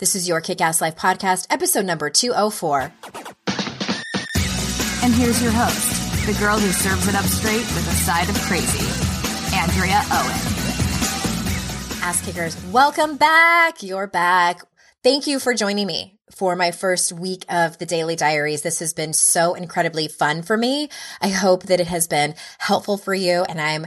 This is your Kick Ass Life podcast, episode number 204. And here's your host, the girl who serves it up straight with a side of crazy, Andrea Owen. Ass Kickers, welcome back. You're back. Thank you for joining me for my first week of the Daily Diaries. This has been so incredibly fun for me. I hope that it has been helpful for you, and I'm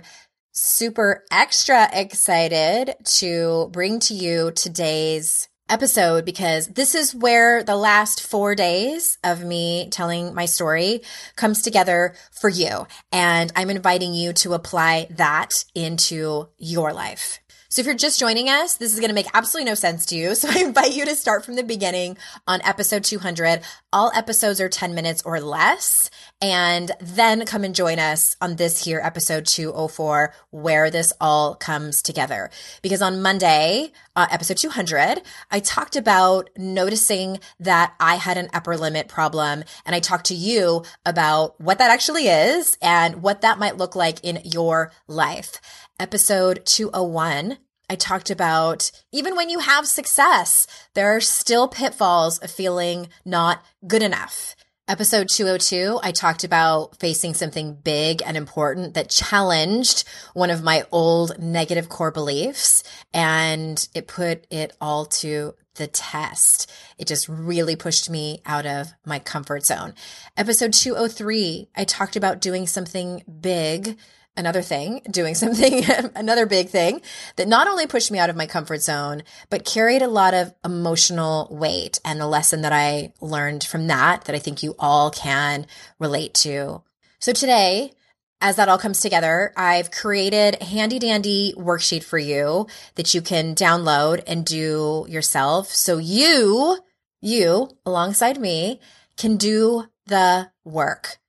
super extra excited to bring to you today's episode because this is where the last four days of me telling my story comes together for you. And I'm inviting you to apply that into your life. So if you're just joining us, this is going to make absolutely no sense to you. So I invite you to start from the beginning on episode 200. All episodes are 10 minutes or less. And then come and join us on this here episode 204, where this all comes together. Because on Monday, uh, episode 200, I talked about noticing that I had an upper limit problem. And I talked to you about what that actually is and what that might look like in your life episode 201, I talked about even when you have success, there are still pitfalls of feeling not good enough. Episode 202, I talked about facing something big and important that challenged one of my old negative core beliefs and it put it all to the test. It just really pushed me out of my comfort zone. Episode 203, I talked about doing something big another thing, doing something, another big thing that not only pushed me out of my comfort zone, but carried a lot of emotional weight and the lesson that I learned from that, that I think you all can relate to. So today, as that all comes together, I've created a handy dandy worksheet for you that you can download and do yourself. So you, you alongside me can do the work.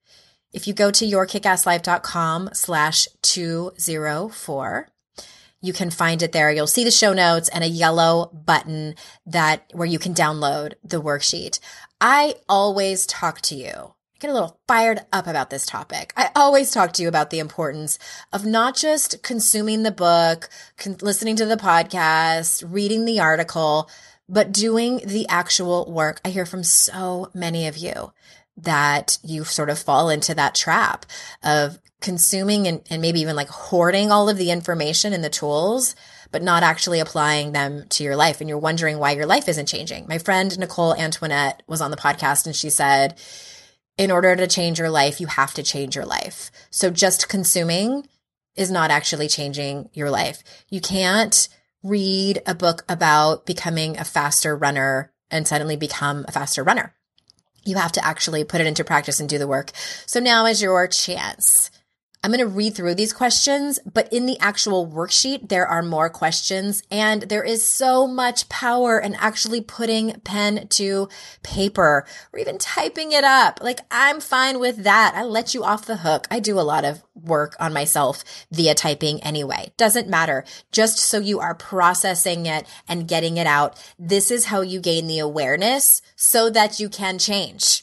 If you go to yourkickasslife.com slash 204, you can find it there. You'll see the show notes and a yellow button that where you can download the worksheet. I always talk to you. I get a little fired up about this topic. I always talk to you about the importance of not just consuming the book, con- listening to the podcast, reading the article, but doing the actual work. I hear from so many of you that you sort of fall into that trap of consuming and, and maybe even like hoarding all of the information and the tools, but not actually applying them to your life. And you're wondering why your life isn't changing. My friend Nicole Antoinette was on the podcast and she said, in order to change your life, you have to change your life. So just consuming is not actually changing your life. You can't read a book about becoming a faster runner and suddenly become a faster runner you have to actually put it into practice and do the work. So now is your chance. I'm going to read through these questions, but in the actual worksheet, there are more questions and there is so much power in actually putting pen to paper or even typing it up. Like I'm fine with that. I let you off the hook. I do a lot of work on myself via typing anyway. Doesn't matter. Just so you are processing it and getting it out. This is how you gain the awareness so that you can change.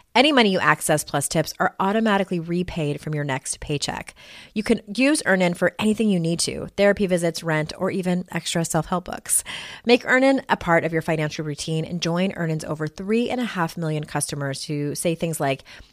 Any money you access plus tips are automatically repaid from your next paycheck. You can use Earnin for anything you need to therapy visits, rent, or even extra self help books. Make Earnin a part of your financial routine and join Earnin's over 3.5 million customers who say things like,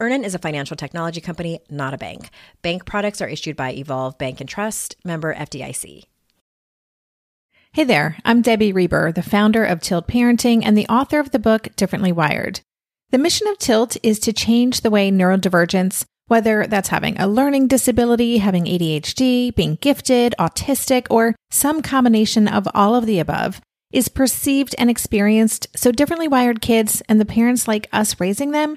Earnin is a financial technology company, not a bank. Bank products are issued by Evolve Bank and Trust, member FDIC. Hey there, I'm Debbie Reber, the founder of Tilt Parenting and the author of the book Differently Wired. The mission of Tilt is to change the way neurodivergence, whether that's having a learning disability, having ADHD, being gifted, autistic, or some combination of all of the above, is perceived and experienced so differently wired kids and the parents like us raising them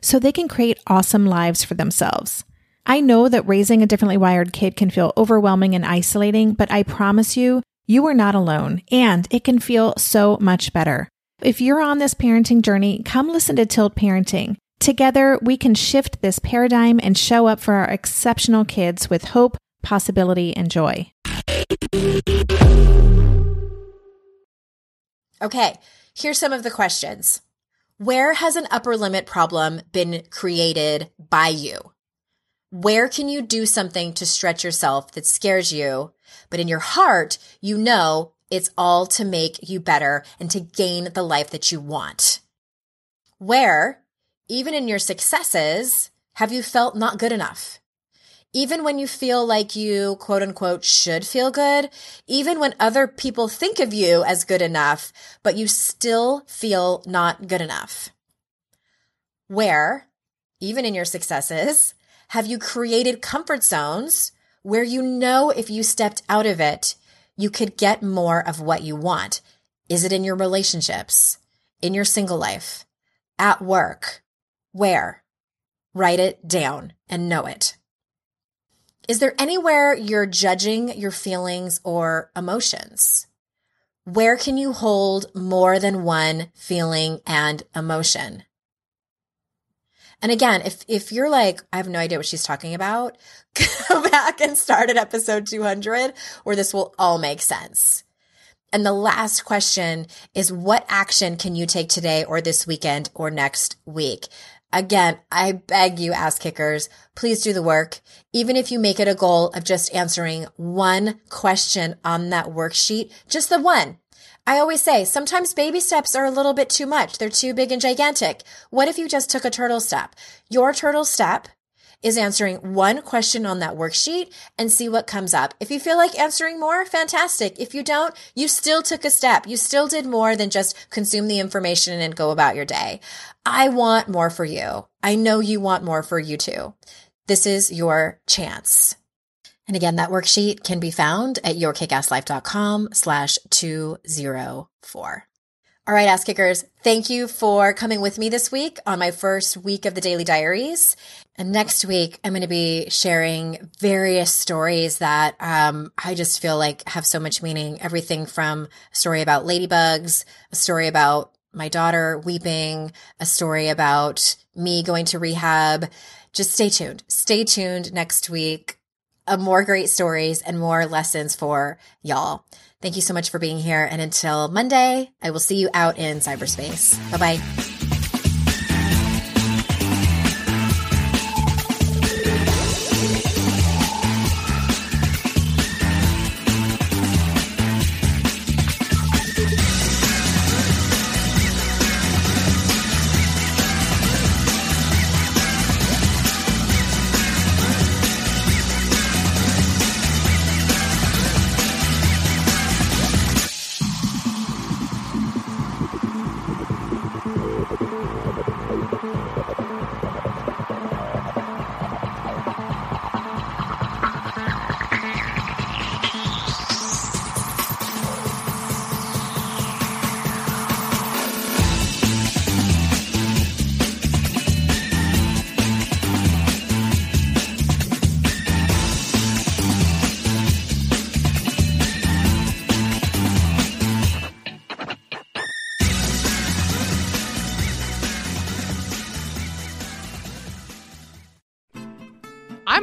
so they can create awesome lives for themselves. I know that raising a differently wired kid can feel overwhelming and isolating, but I promise you, you are not alone and it can feel so much better. If you're on this parenting journey, come listen to Tilt Parenting. Together, we can shift this paradigm and show up for our exceptional kids with hope, possibility, and joy. Okay, here's some of the questions. Where has an upper limit problem been created by you? Where can you do something to stretch yourself that scares you, but in your heart, you know it's all to make you better and to gain the life that you want? Where, even in your successes, have you felt not good enough? Even when you feel like you quote unquote should feel good, even when other people think of you as good enough, but you still feel not good enough. Where, even in your successes, have you created comfort zones where you know if you stepped out of it, you could get more of what you want? Is it in your relationships, in your single life, at work? Where? Write it down and know it. Is there anywhere you're judging your feelings or emotions? Where can you hold more than one feeling and emotion? And again, if, if you're like, I have no idea what she's talking about, go back and start at episode 200 where this will all make sense. And the last question is what action can you take today or this weekend or next week? Again, I beg you, ass kickers, please do the work. Even if you make it a goal of just answering one question on that worksheet, just the one. I always say sometimes baby steps are a little bit too much. They're too big and gigantic. What if you just took a turtle step? Your turtle step is answering one question on that worksheet and see what comes up. If you feel like answering more, fantastic. If you don't, you still took a step. You still did more than just consume the information and go about your day. I want more for you. I know you want more for you too. This is your chance. And again, that worksheet can be found at yourkickasslife.com slash 204. All right, ass kickers, thank you for coming with me this week on my first week of the Daily Diaries. And next week, I'm going to be sharing various stories that um, I just feel like have so much meaning. Everything from a story about ladybugs, a story about my daughter weeping, a story about me going to rehab. Just stay tuned. Stay tuned next week uh, more great stories and more lessons for y'all. Thank you so much for being here. And until Monday, I will see you out in cyberspace. Bye bye.